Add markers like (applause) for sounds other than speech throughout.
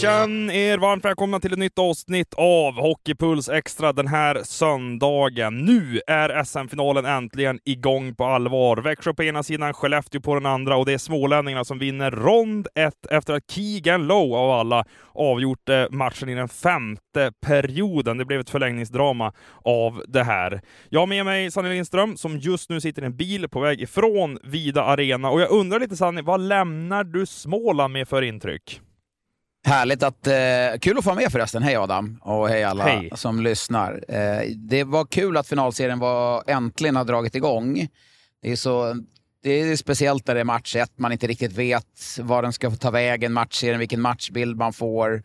känn er varmt välkomna till ett nytt avsnitt av Hockeypuls Extra den här söndagen. Nu är SM-finalen äntligen igång på allvar. Växjö på ena sidan, Skellefteå på den andra och det är smålänningarna som vinner rond 1 efter att Keegan Lowe av alla avgjort eh, matchen i den femte perioden. Det blev ett förlängningsdrama av det här. Jag har med mig Sanny Lindström som just nu sitter i en bil på väg ifrån Vida Arena och jag undrar lite Sanny, vad lämnar du Småland med för intryck? Härligt att, eh, kul att få vara med förresten. Hej Adam och hej alla Hej. som lyssnar. Eh, det var kul att finalserien var, äntligen har dragit igång. Det är, så, det är speciellt när det är match ett, man inte riktigt vet var den ska ta vägen, matchserien, vilken matchbild man får.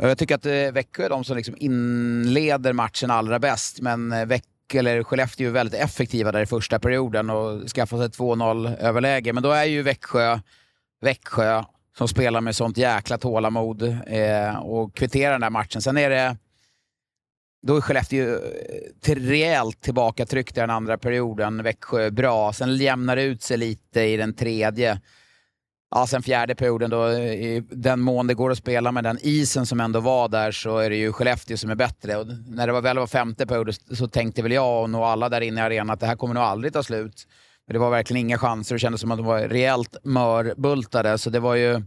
Jag tycker att eh, Växjö är de som liksom inleder matchen allra bäst, men eh, Växjö eller Skellefteå är väldigt effektiva där i första perioden och skaffar sig 2-0 överläge. Men då är ju Växjö Växjö som spelar med sånt jäkla tålamod eh, och kvitterar den där matchen. Sen är det... Då är Skellefteå eh, till rejält tillbakatryckt i den andra perioden. Växjö bra. Sen jämnar det ut sig lite i den tredje. Ja, sen fjärde perioden då, eh, i den mån det går att spela med den isen som ändå var där så är det ju Skellefteå som är bättre. Och när det var väl var femte period så tänkte väl jag och nog alla där inne i arenan att det här kommer nog aldrig ta slut. Men det var verkligen inga chanser och kändes som att de var rejält mörbultade. Så det var ju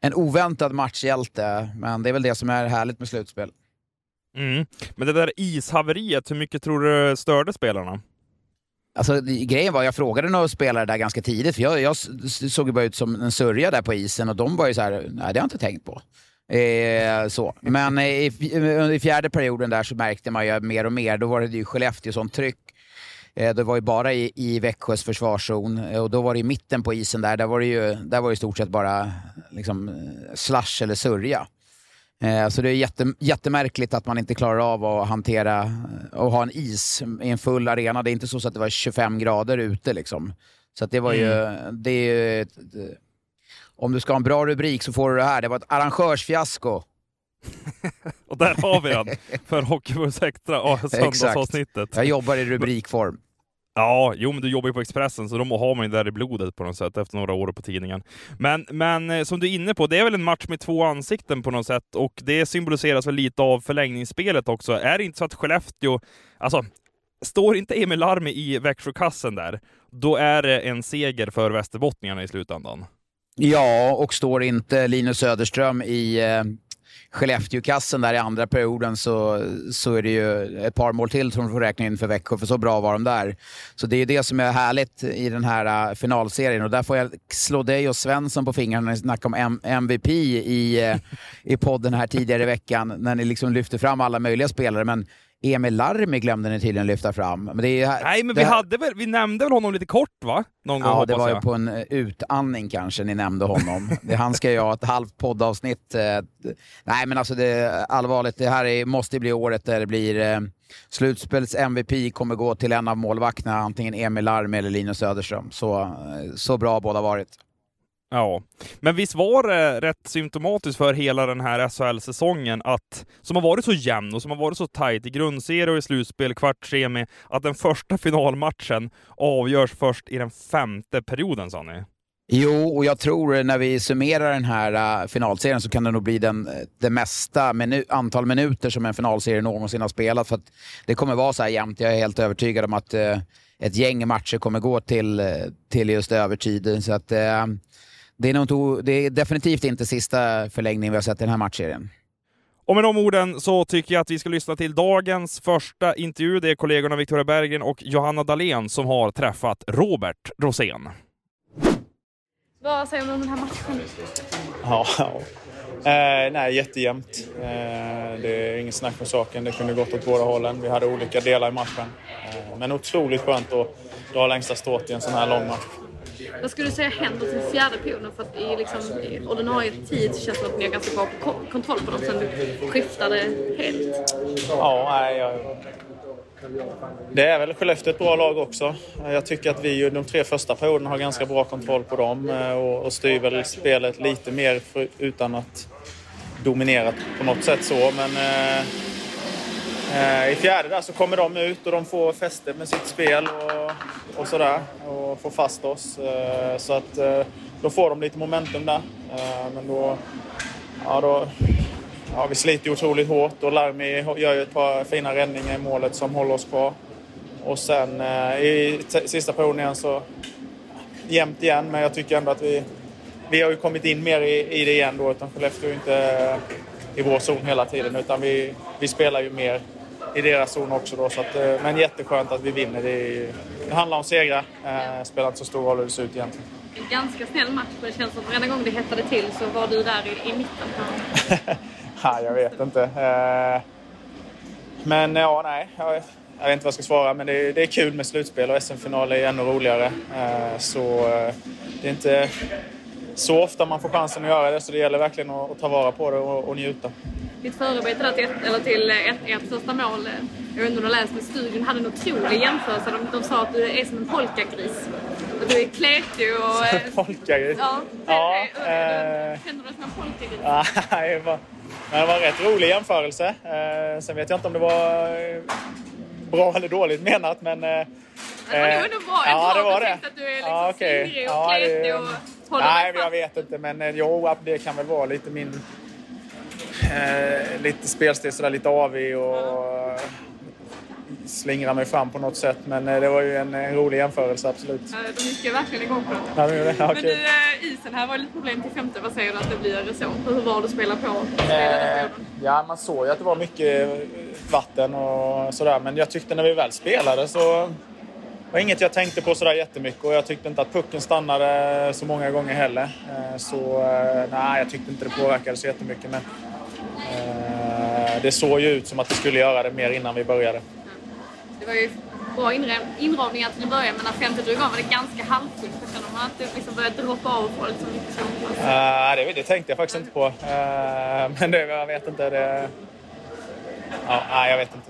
en oväntad matchhjälte. Men det är väl det som är härligt med slutspel. Mm. Men det där ishaveriet, hur mycket tror du störde spelarna? Alltså, grejen var, jag frågade några spelare där ganska tidigt, för jag, jag såg ju bara ut som en sörja där på isen och de var ju så här, nej det har jag inte tänkt på. Eh, så. Men eh, i, i fjärde perioden där så märkte man ju mer och mer, då var det ju Skellefteå som tryck. Eh, det var ju bara i, i Växjös försvarszon eh, och då var det i mitten på isen där, där var det ju där var det i stort sett bara liksom, slash eller sörja. Eh, Så det är jätte, jättemärkligt att man inte klarar av att hantera och ha en is i en full arena. Det är inte så att det var 25 grader ute liksom. Så att det var ju, det är om du ska ha en bra rubrik så får du det här. Det var ett arrangörsfiasko. Och där har vi den för Hockeypuls Extra, (laughs) söndagsavsnittet. Jag jobbar i rubrikform. Ja, jo men du jobbar ju på Expressen så de har man ju där i blodet på något sätt efter några år på tidningen. Men, men eh, som du är inne på, det är väl en match med två ansikten på något sätt och det symboliseras väl lite av förlängningsspelet också. Är det inte så att Skellefteå, alltså står inte Emil Larmi i Växjökassen där, då är det en seger för västerbottningarna i slutändan. Ja, och står inte Linus Söderström i eh, Skellefteåkassen där i andra perioden så, så är det ju ett par mål till som de får räkna in för Växjö, för så bra var de där. Så det är ju det som är härligt i den här äh, finalserien och där får jag slå dig och Svensson på fingrarna när ni snackade om M- MVP i, äh, i podden här tidigare i veckan, när ni liksom lyfter fram alla möjliga spelare. Men Emil Larmi glömde ni tydligen lyfta fram. Men det är, Nej, men vi, här- hade väl, vi nämnde väl honom lite kort va? Någon gång Ja, det var ju jag. på en eh, utandning kanske ni nämnde honom. (laughs) Det, han ska ju ha ett halvt poddavsnitt. eh, Nej men alltså det, allvarligt, det här är, måste bli året där det blir eh, slutspels MVP kommer gå till en av målvakterna, antingen Emil Larmi eller Linus Söderström. Så, så bra båda varit. Ja, men visst var det rätt symptomatiskt för hela den här SHL-säsongen att, som har varit så jämn och som har varit så tajt i grundserie och i slutspel, kvart, semi, att den första finalmatchen avgörs först i den femte perioden, sa ni? Jo, och jag tror när vi summerar den här uh, finalserien så kan det nog bli den, äh, det mesta minu- antal minuter som en finalserie någonsin har spelat. För att det kommer vara så här jämnt. Jag är helt övertygad om att uh, ett gäng matcher kommer gå till, till just övertid. Så att, uh, det, är nog det är definitivt inte sista förlängningen vi har sett i den här matchserien. Och med de orden så tycker jag att vi ska lyssna till dagens första intervju. Det är kollegorna Victoria Berggren och Johanna Dahlén som har träffat Robert Rosén. Vad säger du om den här matchen? Ja, ja. Eh, nej, jättejämnt. Eh, det är ingen snack om saken. Det kunde gått åt båda hållen. Vi hade olika delar i matchen. Eh, men otroligt skönt att dra längsta strået i en sån här lång match. Vad skulle du säga händer till fjärde perioden? För att i, liksom, i ordinarie tid känns det som att ni har ganska bra kontroll på dem sen du skiftade helt. Ja, nej, jag... Det är väl Skellefteå ett bra lag också. Jag tycker att vi ju de tre första perioderna har ganska bra kontroll på dem eh, och, och styr väl spelet lite mer för, utan att dominera på något sätt så. Men eh, Eh, i fjärde där så kommer de ut och de får fäste med sitt spel och, och sådär och får fast oss. Eh, så att eh, då får de lite momentum där. Men då, ja, då, ja, vi sliter ju otroligt hårt och Larmi gör ju ett par fina räddningar i målet som håller oss kvar. Och sen i sista perioden igen så jämnt igen, men jag tycker ändå att vi, vi har ju kommit in mer i, i det igen då, utan Skellefteå är inte i vår zon hela tiden, utan vi, vi spelar ju mer i deras zon också då. Så att, eh, men jätteskönt att vi vinner. Det, det handlar om segrar. Eh, spelar inte så stor roll hur det ser ut egentligen. En ganska snäll match, men det känns som att varenda gång det hettade till så var du där i, i mitten. (laughs) ja, jag vet inte. Eh, men ja, nej. Jag, jag vet inte vad jag ska svara, men det är, det är kul med slutspel och SM-final är ännu roligare. Eh, så eh, det är inte så ofta man får chansen att göra det, så det gäller verkligen att, att ta vara på det och, och njuta. Ditt förarbete där till, ett, eller till ett, ert första mål, eh, jag vet inte om du har läst, men studion hade en otrolig jämförelse. De, de sa att du är som en polkagris. Du är kletig och... polkagris? Ja. ja äh, äh, Känner du dig som en polkagris? (laughs) Nej, det var, en rätt rolig jämförelse. Eh, sen vet jag inte om det var bra eller dåligt menat, men... Eh, det var nog bra. Ja, det var det. att du är liksom ja, okay. och ja, kletig och håller Nej, jag vet inte, men jo, det kan väl vara lite min eh, lite spelstil sådär lite avig och slingra mig fram på något sätt. Men eh, det var ju en, en rolig jämförelse, absolut. Ja, de gick ju verkligen igång på det. Ja, det, det. Men du, eh, isen här var lite problem till femte. Vad säger du att det blir så? Hur var det att spela på? Eh, ja, man såg ju att det var mycket vatten och sådär. Men jag tyckte när vi väl spelade så var inget jag tänkte på sådär jättemycket och jag tyckte inte att pucken stannade så många gånger heller. Så nej, jag tyckte inte det påverkade så jättemycket. Men Eh, det såg ju ut som att det skulle göra det mer innan vi började. Det var ju bra inramningar till att börja men när femte drog igång var det ganska halvfullt. Man att det liksom började droppa av folk som inte såg uh, det, det tänkte jag faktiskt inte på. Uh, men det, jag vet inte. Det... Ja, nej, jag vet inte.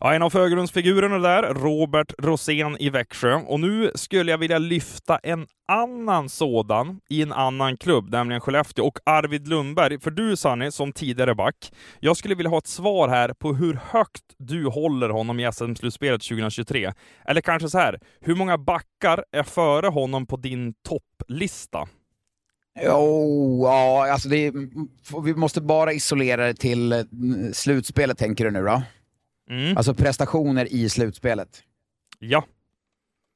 Ja, en av förgrundsfigurerna där, Robert Rosén i Växjö. Och nu skulle jag vilja lyfta en annan sådan i en annan klubb, nämligen Skellefteå, och Arvid Lundberg. För du Sanni, som tidigare back, jag skulle vilja ha ett svar här på hur högt du håller honom i SM-slutspelet 2023. Eller kanske så här, hur många backar är före honom på din topplista? Jo, ja, alltså det vi måste bara isolera det till eh, slutspelet tänker du nu då? Mm. Alltså prestationer i slutspelet. Ja.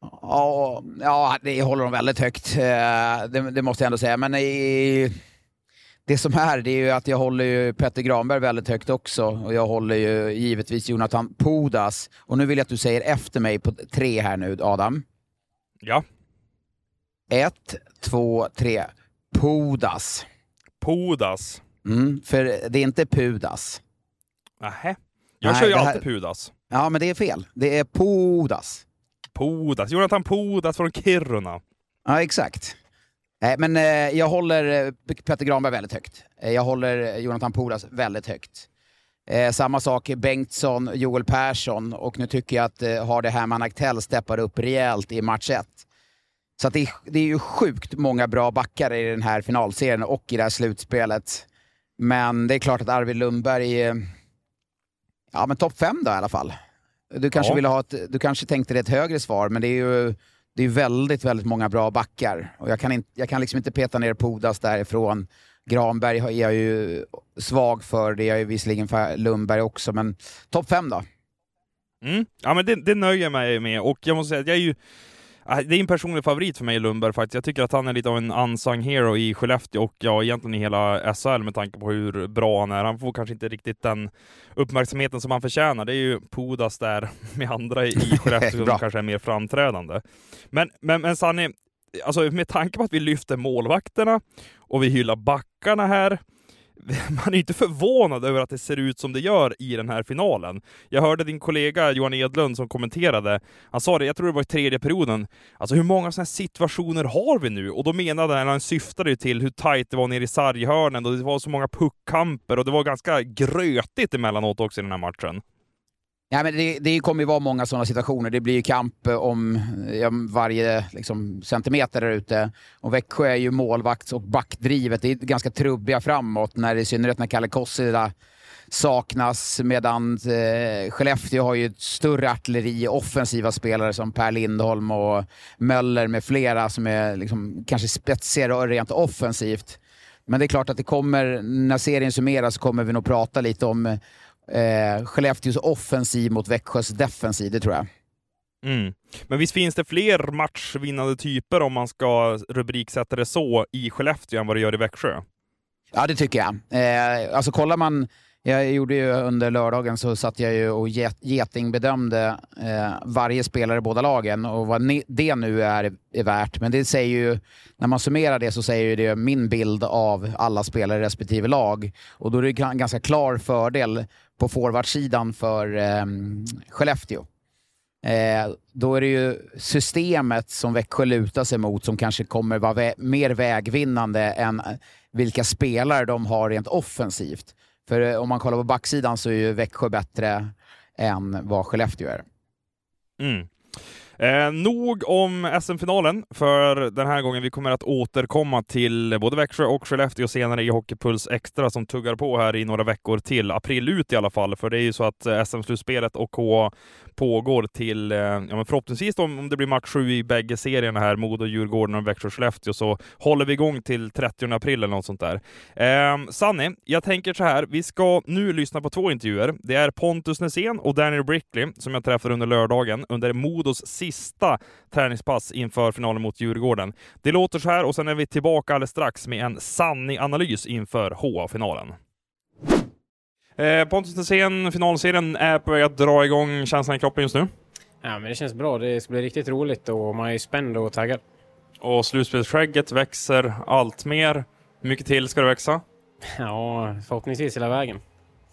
Ja, ja det håller de väldigt högt. Eh, det, det måste jag ändå säga. Men i, det som är, det är ju att jag håller ju Petter Granberg väldigt högt också. Och jag håller ju givetvis Jonathan Pudas. Och nu vill jag att du säger efter mig på tre här nu, Adam. Ja. Ett, två, tre. Pudas. Pudas. Mm, för det är inte Pudas. Nähä. Jag Nej, kör ju här... alltid Pudas. Ja, men det är fel. Det är Pudas. Pudas. Jonathan Pudas från Kiruna. Ja, exakt. Nej, men eh, jag håller eh, Petter Granberg väldigt högt. Eh, jag håller Jonathan Pudas väldigt högt. Eh, samma sak Bengtsson, Joel Persson och nu tycker jag att eh, Hardy Herman Aktell steppar upp rejält i match 1. Så det, är, det är ju sjukt många bra backar i den här finalserien och i det här slutspelet. Men det är klart att Arvid Lundberg eh, Ja, men topp fem då i alla fall. Du kanske, ja. ville ha ett, du kanske tänkte dig ett högre svar, men det är ju det är väldigt, väldigt många bra backar. Och jag kan, inte, jag kan liksom inte peta ner Podas därifrån. Granberg är jag ju svag för, det är jag ju visserligen för Lundberg också, men topp fem då? Mm. Ja, men det, det nöjer jag mig med, och jag måste säga att jag är ju det är en personlig favorit för mig, Lundberg, faktiskt. Jag tycker att han är lite av en unsung hero i Skellefteå och ja, egentligen i hela SHL med tanke på hur bra han är. Han får kanske inte riktigt den uppmärksamheten som han förtjänar. Det är ju Pudas där (laughs) med andra i (laughs) Skellefteå som kanske är mer framträdande. Men, men, men Sanni, alltså med tanke på att vi lyfter målvakterna och vi hyllar backarna här, (laughs) man är inte förvånad över att det ser ut som det gör i den här finalen. Jag hörde din kollega Johan Edlund som kommenterade, han sa det, jag tror det var i tredje perioden, alltså hur många sådana här situationer har vi nu? Och då menade han, han syftade ju till hur tajt det var nere i sarghörnen och det var så många puckkamper och det var ganska grötigt emellanåt också i den här matchen. Ja, men det, det kommer ju vara många sådana situationer. Det blir ju kamp eh, om eh, ja, varje liksom, centimeter där ute. Och Växjö är ju målvakts och backdrivet. Det är ganska trubbiga framåt, när, i synnerhet när Kalle Kossi saknas. Medan eh, Skellefteå har ju ett större artilleri, offensiva spelare som Per Lindholm och Möller med flera som är liksom, kanske spetsigare och rent offensivt. Men det är klart att det kommer, när serien summeras kommer vi nog prata lite om eh, eh, Skellefteås offensiv mot Växjös defensiv, det tror jag. Mm. Men visst finns det fler matchvinnande typer, om man ska rubriksätta det så, i Skellefteå än vad det gör i Växjö? Ja, det tycker jag. Eh, alltså kollar man jag gjorde ju under lördagen så satt jag ju och getingbedömde eh, varje spelare i båda lagen och vad det nu är, är värt. Men det säger ju, när man summerar det så säger det min bild av alla spelare i respektive lag. Och då är det en ganska klar fördel på forwardsidan för eh, Skellefteå. Eh, då är det ju systemet som Växjö lutar sig mot som kanske kommer vara vä mer vägvinnande än eh, vilka spelare de har rent offensivt. För eh, om man kollar på backsidan så är ju Växjö bättre än vad Skellefteå är. Mm. Eh, nog om SM-finalen för den här gången. Vi kommer att återkomma till både Växjö och Skellefteå senare i Hockeypuls Extra som tuggar på här i några veckor till. April ut i alla fall, för det är ju så att eh, SM-slutspelet och K pågår till, eh, ja men förhoppningsvis om, om det blir match sju i bägge serierna här, Modo, Djurgården och Växjö-Skellefteå, så håller vi igång till 30 april eller något sånt där. Eh, Sanni, jag tänker så här, vi ska nu lyssna på två intervjuer. Det är Pontus Nässén och Daniel Brickley som jag träffade under lördagen under Modos sista träningspass inför finalen mot Djurgården. Det låter så här och sen är vi tillbaka alldeles strax med en Sanni-analys inför HA-finalen. Eh, Pontus Nässén, finalserien är på väg att dra igång. Känslan i kroppen just nu? Ja, men det känns bra. Det ska bli riktigt roligt och man är spänd och taggad. Och slutspelsskägget växer allt mer. Hur mycket till ska det växa? (laughs) Ja, förhoppningsvis hela vägen.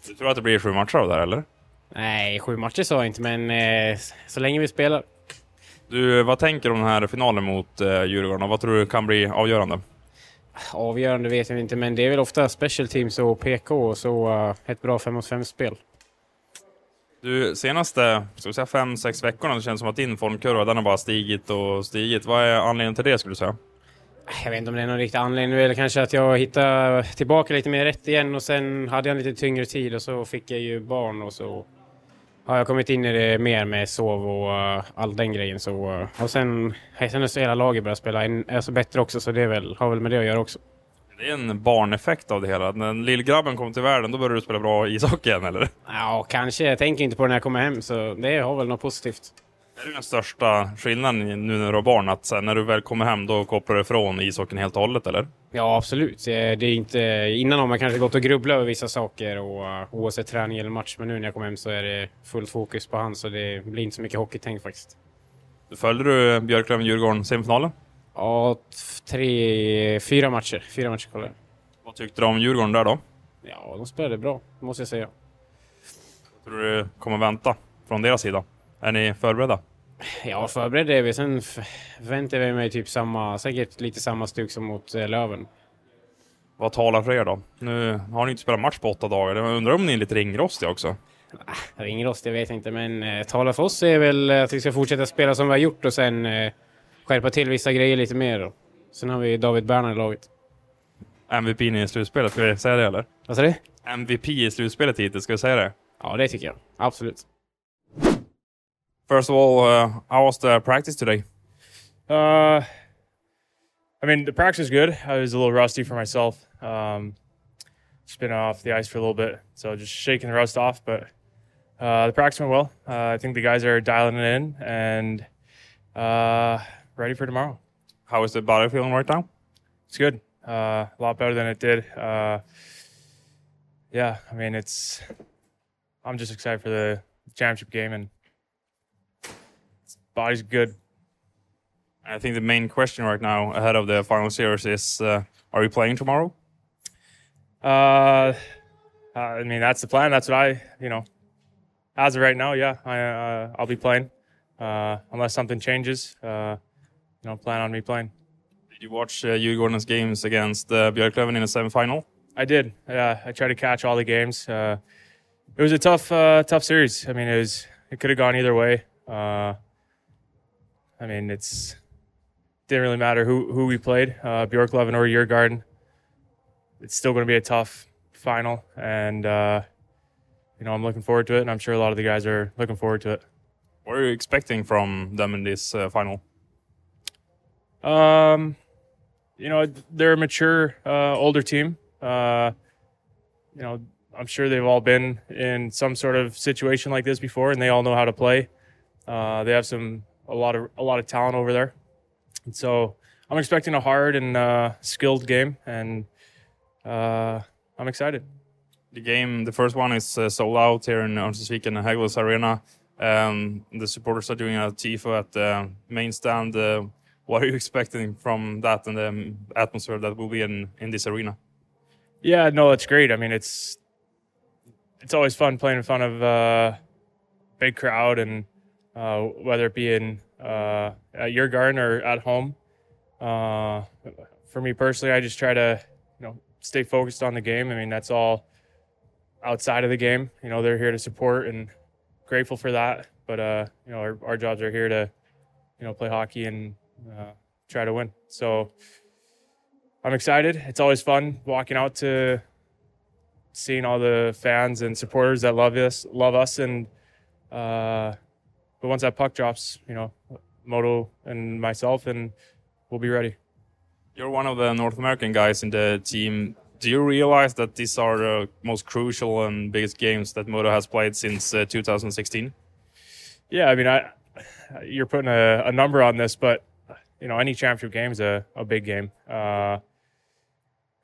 Du tror att det blir sju matcher av det här, eller? Nej, sju matcher sa jag inte, men eh, så länge vi spelar. Du, vad tänker du om den här finalen mot eh, Djurgården och vad tror du kan bli avgörande? Avgörande vet jag inte, men det är väl ofta special teams och PK och så uh, ett bra 5 mot 5-spel. Du, senaste ska vi säga fem, sex veckorna det känns som att din formkurva den har bara stigit och stigit. Vad är anledningen till det skulle du säga? Jag vet inte om det är någon riktig anledning. Eller kanske att jag hittade tillbaka lite mer rätt igen och sen hade jag en lite tyngre tid och så fick jag ju barn och så har jag kommit in i det mer med sov och uh, all den grejen. Så, uh, och sen, sen har hela laget börjat spela alltså bättre också så det är väl, har väl med det att göra också. Det är en barneffekt av det hela. När lillgrabben kom till världen, då började du spela bra ishockey igen, eller? Ja, kanske. Jag tänker inte på det när jag kommer hem, så det har väl något positivt. Är det den största skillnaden nu när du har barn? Att när du väl kommer hem, då kopplar du ifrån ishockeyn helt och hållet, eller? Ja, absolut. Det är inte... Innan har man kanske gått och grubblat över vissa saker, och, uh, oavsett träning eller match. Men nu när jag kommer hem så är det fullt fokus på han, så det blir inte så mycket hockeytänk faktiskt. Följde du Björklöven-Djurgården semifinalen? Ja, tre, fyra matcher. Fyra matcher kollade Vad tyckte du om Djurgården där då? Ja, de spelade bra, måste jag säga. Vad tror du kommer vänta från deras sida? Är ni förberedda? Ja, förberedda är vi. Sen förväntar vi mig typ samma, säkert lite samma stuk som mot eh, Löven. Vad talar för er då? Nu har ni inte spelat match på åtta dagar. Jag undrar om ni är lite ringrostiga också? Ah, ringrostiga vet jag inte, men eh, talar för oss är väl att vi ska fortsätta spela som vi har gjort och sen eh, skärpa till vissa grejer lite mer. Då. Sen har vi David Berner i laget. MVP i slutspelet, ska vi säga det eller? Vad sa du? MVP i slutspelet hittills, ska vi säga det? Ja, det tycker jag. Absolut. First of all, uh, how was the practice today? Uh, I mean, the practice was good. I was a little rusty for myself. Um, just been off the ice for a little bit, so just shaking the rust off. But uh, the practice went well. Uh, I think the guys are dialing it in and uh, ready for tomorrow. How is the body feeling right now? It's good. Uh, a lot better than it did. Uh, yeah, I mean, it's. I'm just excited for the championship game, and body's good. I think the main question right now ahead of the final series is: uh, Are you playing tomorrow? Uh, I mean, that's the plan. That's what I, you know, as of right now, yeah, I, uh, I'll be playing. Uh, unless something changes, uh, you know, plan on me playing. Did you watch uh, Djurgården's games against uh, Björklöven in the semifinal? I did. Yeah, I tried to catch all the games. Uh, it was a tough, uh, tough series. I mean, it was. It could have gone either way. Uh, I mean, it's didn't really matter who who we played, uh, Bjorklöven or Djurgården. It's still going to be a tough final, and uh, you know, I'm looking forward to it, and I'm sure a lot of the guys are looking forward to it. What are you expecting from them in this uh, final? Um, you know, they're a mature, uh, older team. Uh, you know, I'm sure they've all been in some sort of situation like this before, and they all know how to play. Uh, they have some a lot of a lot of talent over there, and so I'm expecting a hard and uh, skilled game, and uh, I'm excited. The game, the first one is uh, sold out here in Örnsköldsvik and Hägglunds Arena. Um, the supporters are doing a tifo at the main stand. Uh, what are you expecting from that and the atmosphere that will be in, in this arena? Yeah, no, it's great. I mean, it's it's always fun playing in front of uh, big crowd, and uh, whether it be in uh, at your garden or at home. Uh, for me personally, I just try to you know stay focused on the game. I mean, that's all outside of the game. You know, they're here to support and grateful for that. But uh, you know, our, our jobs are here to you know play hockey and uh, try to win. So I'm excited. It's always fun walking out to seeing all the fans and supporters that love us, love us, and uh, but once that puck drops, you know, Moto and myself, and we'll be ready. You're one of the North American guys in the team. Do you realize that these are the most crucial and biggest games that Moto has played since uh, 2016? Yeah, I mean, I you're putting a, a number on this, but you know, any championship game is a, a big game. Uh,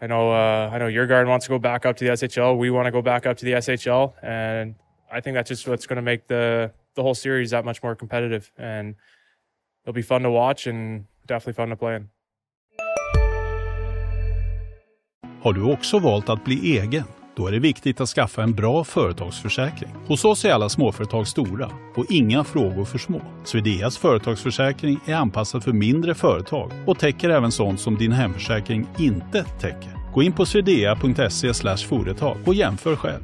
I know, uh, I know your guard wants to go back up to the SHL. We want to go back up to the SHL, and I think that's just what's going to make the the whole series that much more competitive. And it'll be fun to watch and definitely fun to play in. Har du också valt att bli egen? Då är det viktigt att skaffa en bra företagsförsäkring. Hos oss är alla småföretag stora och inga frågor för små. Swedeas företagsförsäkring är anpassad för mindre företag och täcker även sånt som din hemförsäkring inte täcker. Gå in på swedea.se företag och jämför själv.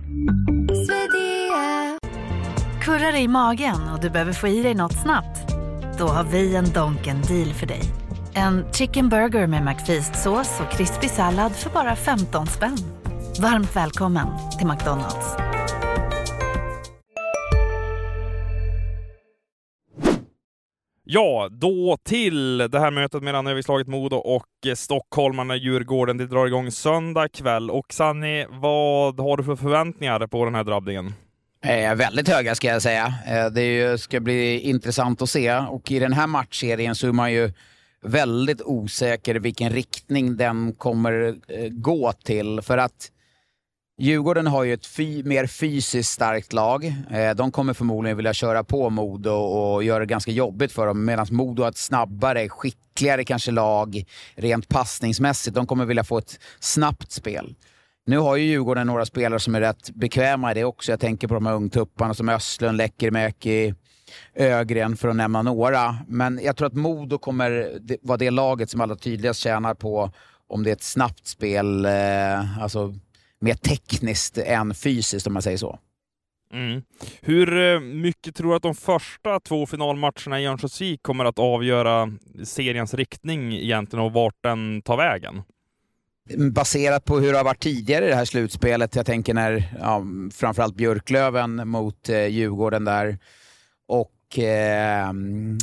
Kurrar i magen och du behöver få i dig något snabbt? Då har vi en Donken deal för dig. En chicken burger med McFeast-sås och krispig sallad för bara 15 spänn. Varmt välkommen till McDonalds. Ja, då till det här mötet mellan överslaget Modo och eh, stockholmarna Djurgården. Det drar igång söndag kväll. Och Sanni, vad har du för förväntningar på den här drabbningen? Eh, väldigt höga ska jag säga. Eh, det ju, ska bli intressant att se och i den här matchserien så är man ju väldigt osäker vilken riktning den kommer eh, gå till. För att Djurgården har ju ett fy, mer fysiskt starkt lag. Eh, de kommer förmodligen vilja köra på Modo och göra det ganska jobbigt för dem. Medan Modo har ett snabbare, skickligare kanske lag rent passningsmässigt. De kommer vilja få ett snabbt spel. Nu har ju Djurgården några spelare som är rätt bekväma i det också. Jag tänker på de här ungtupparna som Östlund, Lekkerimäki, Ögren för att nämna några. Men jag tror att Modo kommer vara det laget som allra tydligast tjänar på om det är ett snabbt spel, eh, alltså mer tekniskt än fysiskt om man säger så. Mm. Hur eh, mycket tror du att de första två finalmatcherna i Örnsköldsvik kommer att avgöra seriens riktning egentligen och vart den tar vägen? Baserat på hur det har varit tidigare i det här slutspelet, jag tänker när ja, framförallt Björklöven mot eh, Djurgården där och eh,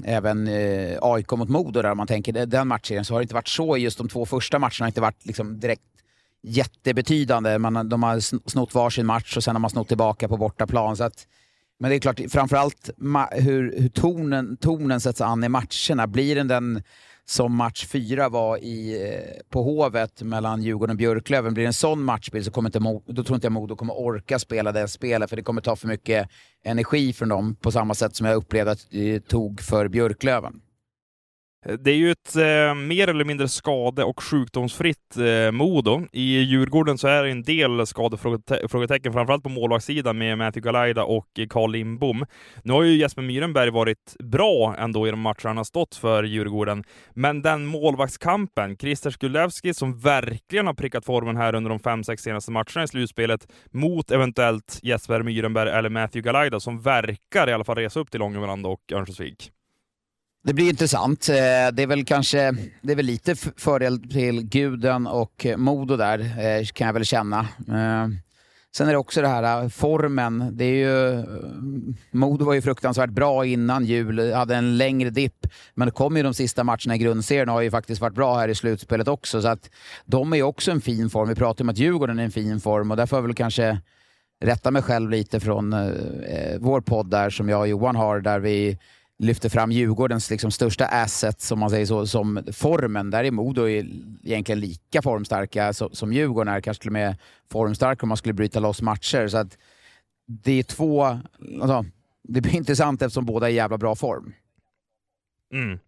även eh, AIK mot Modo där, om man tänker den matchen, så har det inte varit så. Just de två första matcherna har inte varit liksom direkt jättebetydande. Man, de har snott varsin match och sen har man snott tillbaka på bortaplan. Så att, men det är klart, framförallt hur, hur tonen, tonen sätts an i matcherna. Blir den den som match fyra var i, eh, på Hovet mellan Djurgården och Björklöven. Blir det en sån matchbild så kommer inte, då tror inte jag Modo kommer orka spela det spelet för det kommer ta för mycket energi från dem på samma sätt som jag upplevde att det tog för Björklöven. Det är ju ett eh, mer eller mindre skade och sjukdomsfritt eh, Modo. I Djurgården så är det en del skadefrågetecken, framförallt på målvaktssidan med Matthew Galaida och Carl Lindbom. Nu har ju Jesper Myrenberg varit bra ändå i de matcher han har stått för Djurgården, men den målvaktskampen, Christer Skulevski som verkligen har prickat formen här under de fem, sex senaste matcherna i slutspelet mot eventuellt Jesper Myrenberg eller Matthew Galaida som verkar i alla fall resa upp till Ångermanland och Örnsköldsvik. Det blir intressant. Eh, det är väl kanske det är väl lite fördel till Guden och eh, Modo där, eh, kan jag väl känna. Sen är det också det här formen. Det är ju, Modo var ju fruktansvärt bra innan jul, hade en längre dipp. Men det kom ju de sista matcherna i grundserien och har ju faktiskt varit bra här i slutspelet också. Så att de är ju också en fin form. Vi pratar om att Djurgården är en fin form och därför väl kanske rätta mig själv lite från eh, vår podd där som jag och Johan har, där vi lyfter fram Djurgårdens liksom största asset, som man säger så, som formen. Där är Modo egentligen lika formstarka som, Djurgården är, kanske till och med formstarka om man skulle bryta loss matcher. Så att det är två... Alltså, det blir (laughs) intressant eftersom båda är i jävla bra form. Mm.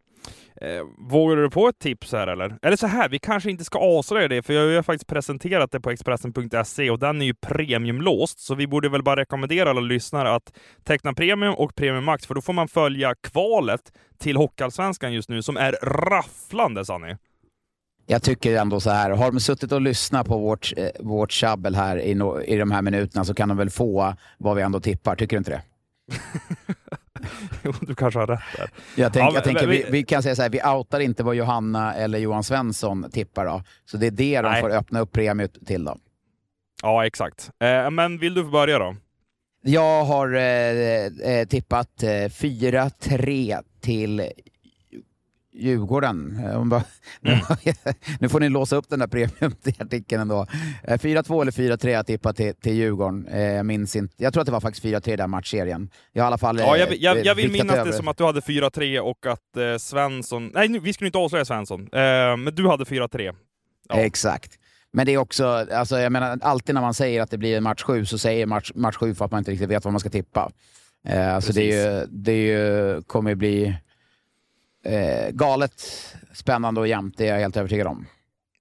Eh, vågar du på ett tips här eller? Eller så här, vi kanske inte ska avslöja det, för jag har faktiskt presenterat det på Expressen.se och den är ju premiumlåst, så vi borde väl bara rekommendera alla lyssnare att teckna Premium och Premium Max, för då får man följa kvalet till Hockeyallsvenskan just nu, som är rafflande, Sanny. Jag tycker ändå så här, har de suttit och lyssnat på vårt, eh, vårt tjabbel här i, no, i de här minuterna så kan de väl få vad vi ändå tippar, tycker du inte det? (laughs) du kanske har rätt där. Jag, tänk, ja, jag tänker, vi, vi, kan säga så här, vi outar inte vad Johanna eller Johan Svensson tippar då. Så det är det de får öppna upp premiet till då. Ja, exakt. Eh, men vill du börja då? Jag har eh, eh tippat eh, 4-3 till Djurgården. Eh, bara, (laughs) mm. nu får ni låsa upp den där premiumartikeln ändå. 4-2 eh, eller 4-3 jag tippat till, till Djurgården. Eh, jag minns inte. Jag tror att det var faktiskt 4-3 den matchserien. Jag, i alla fall, ja, jag, jag, jag vill minnas över. det som att du hade 4-3 och att eh, Svensson... Nej, vi skulle inte avslöja Svensson. Eh, men du hade 4-3. Ja. Exakt. Men det är också, alltså jag menar, alltid när man säger att det blir match 7 så säger match, match 7 för att man inte riktigt vet vad man ska tippa. Eh, alltså det, är ju, det är ju, kommer ju bli eh, galet spännande och jämnt, det är jag helt övertygad om.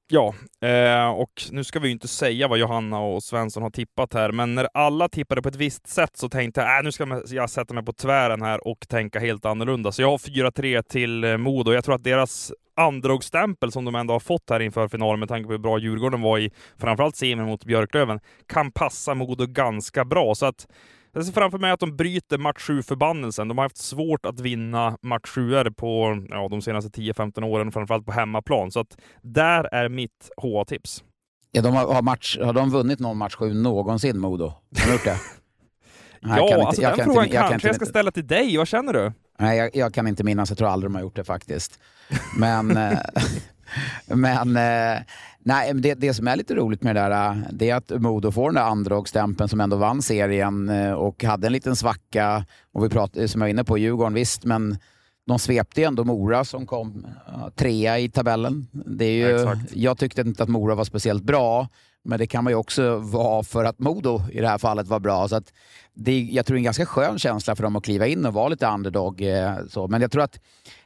Ja, eh, och nu ska vi ju inte säga vad Johanna och Svensson har tippat här, men när alla tippade på ett visst sätt så tänkte jag, äh, nu ska jag sätta mig på tvären här och tänka helt annorlunda. Så jag har 4-3 till eh, Modo. Jag tror att deras androgsstämpel som de ändå har fått här inför finalen med tanke på hur bra Djurgården var i framförallt semin mot Björklöven, kan passa Modo ganska bra. Så att jag ser framför mig att de bryter match 7-förbannelsen. De har haft svårt att vinna match 7 på ja, de senaste 10-15 åren, framförallt på hemmaplan. Så att där är mitt HA-tips. Ja, de har, match, har de vunnit någon match 7 någonsin, Modo? Har de gjort det? (laughs) Nej, ja, inte, alltså den frågan inte, kanske jag, jag ska ställa till dig. Vad känner du? Nej, jag, jag, kan inte minnas. Jag tror aldrig de har gjort det faktiskt. Men, (laughs) eh, (laughs) men eh, Nej, det, det som är lite roligt med det där, äh, det är att Modo får den där andra som ändå vann serien äh, och hade en liten svacka. Och vi pratade, som jag var inne på, Djurgården visst, men de svepte ju ändå Mora som kom uh, trea i tabellen. Det är ju, jag tyckte inte att Mora var speciellt bra, men det kan man ju också vara för att Modo i det här fallet var bra. Så att det, jag tror det är en ganska skön känsla för dem att kliva in och vara lite underdog. Eh, så. Men jag tror att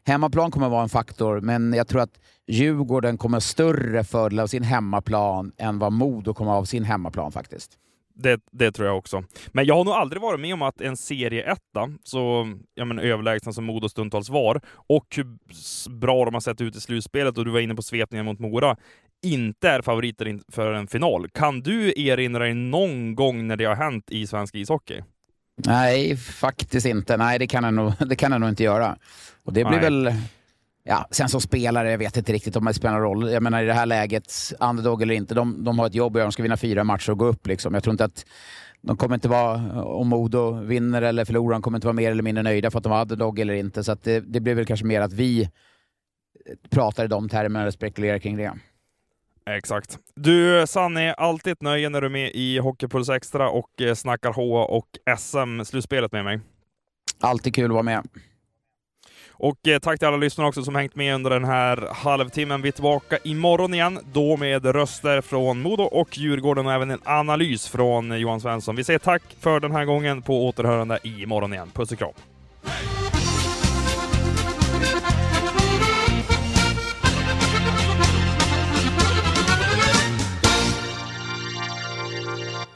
hemmaplan kommer att vara en faktor, men jag tror att Djurgården kommer ha större fördel av sin hemmaplan än vad Modo kommer av sin hemmaplan faktiskt. Det, det, tror jag också. Men jag har nog aldrig varit med om att en serieetta, så ja, men, överlägsen som Modo stundtals var, och hur bra de har sett ut i slutspelet, och du var inne på svepningen mot Mora, inte är favoriter för en final. Kan du erinra dig någon gång när det har hänt i svensk ishockey? Nej, faktiskt inte. Nej, det kan jag nog, (laughs) det kan jag nog inte göra. Och det blir Nej. väl... Ja, sen som spelare, jag vet inte riktigt om det spelar någon roll. Jag menar i det här läget, underdog eller inte, de, de har ett jobb och de ska vinna fyra matcher och gå upp. Liksom. Jag tror inte att de kommer inte vara, om Modo vinner eller förlorar, de kommer inte vara mer eller mindre nöjda för att de var underdog eller inte. Så det, det blir väl kanske mer att vi pratar i de termerna och spekulerar kring det. Exakt. Du Sanni, alltid ett nöje när du är med i Hockeypuls Extra och eh, snackar H och SM-slutspelet med mig. Alltid kul att vara med. Och eh, tack till alla lyssnare också som hängt med under den här halvtimmen. Vi är tillbaka imorgon igen, då med röster från Modo och Djurgården och även en analys från Johan Svensson. Vi säger tack för den här gången, på återhörande imorgon igen. Puss och kram!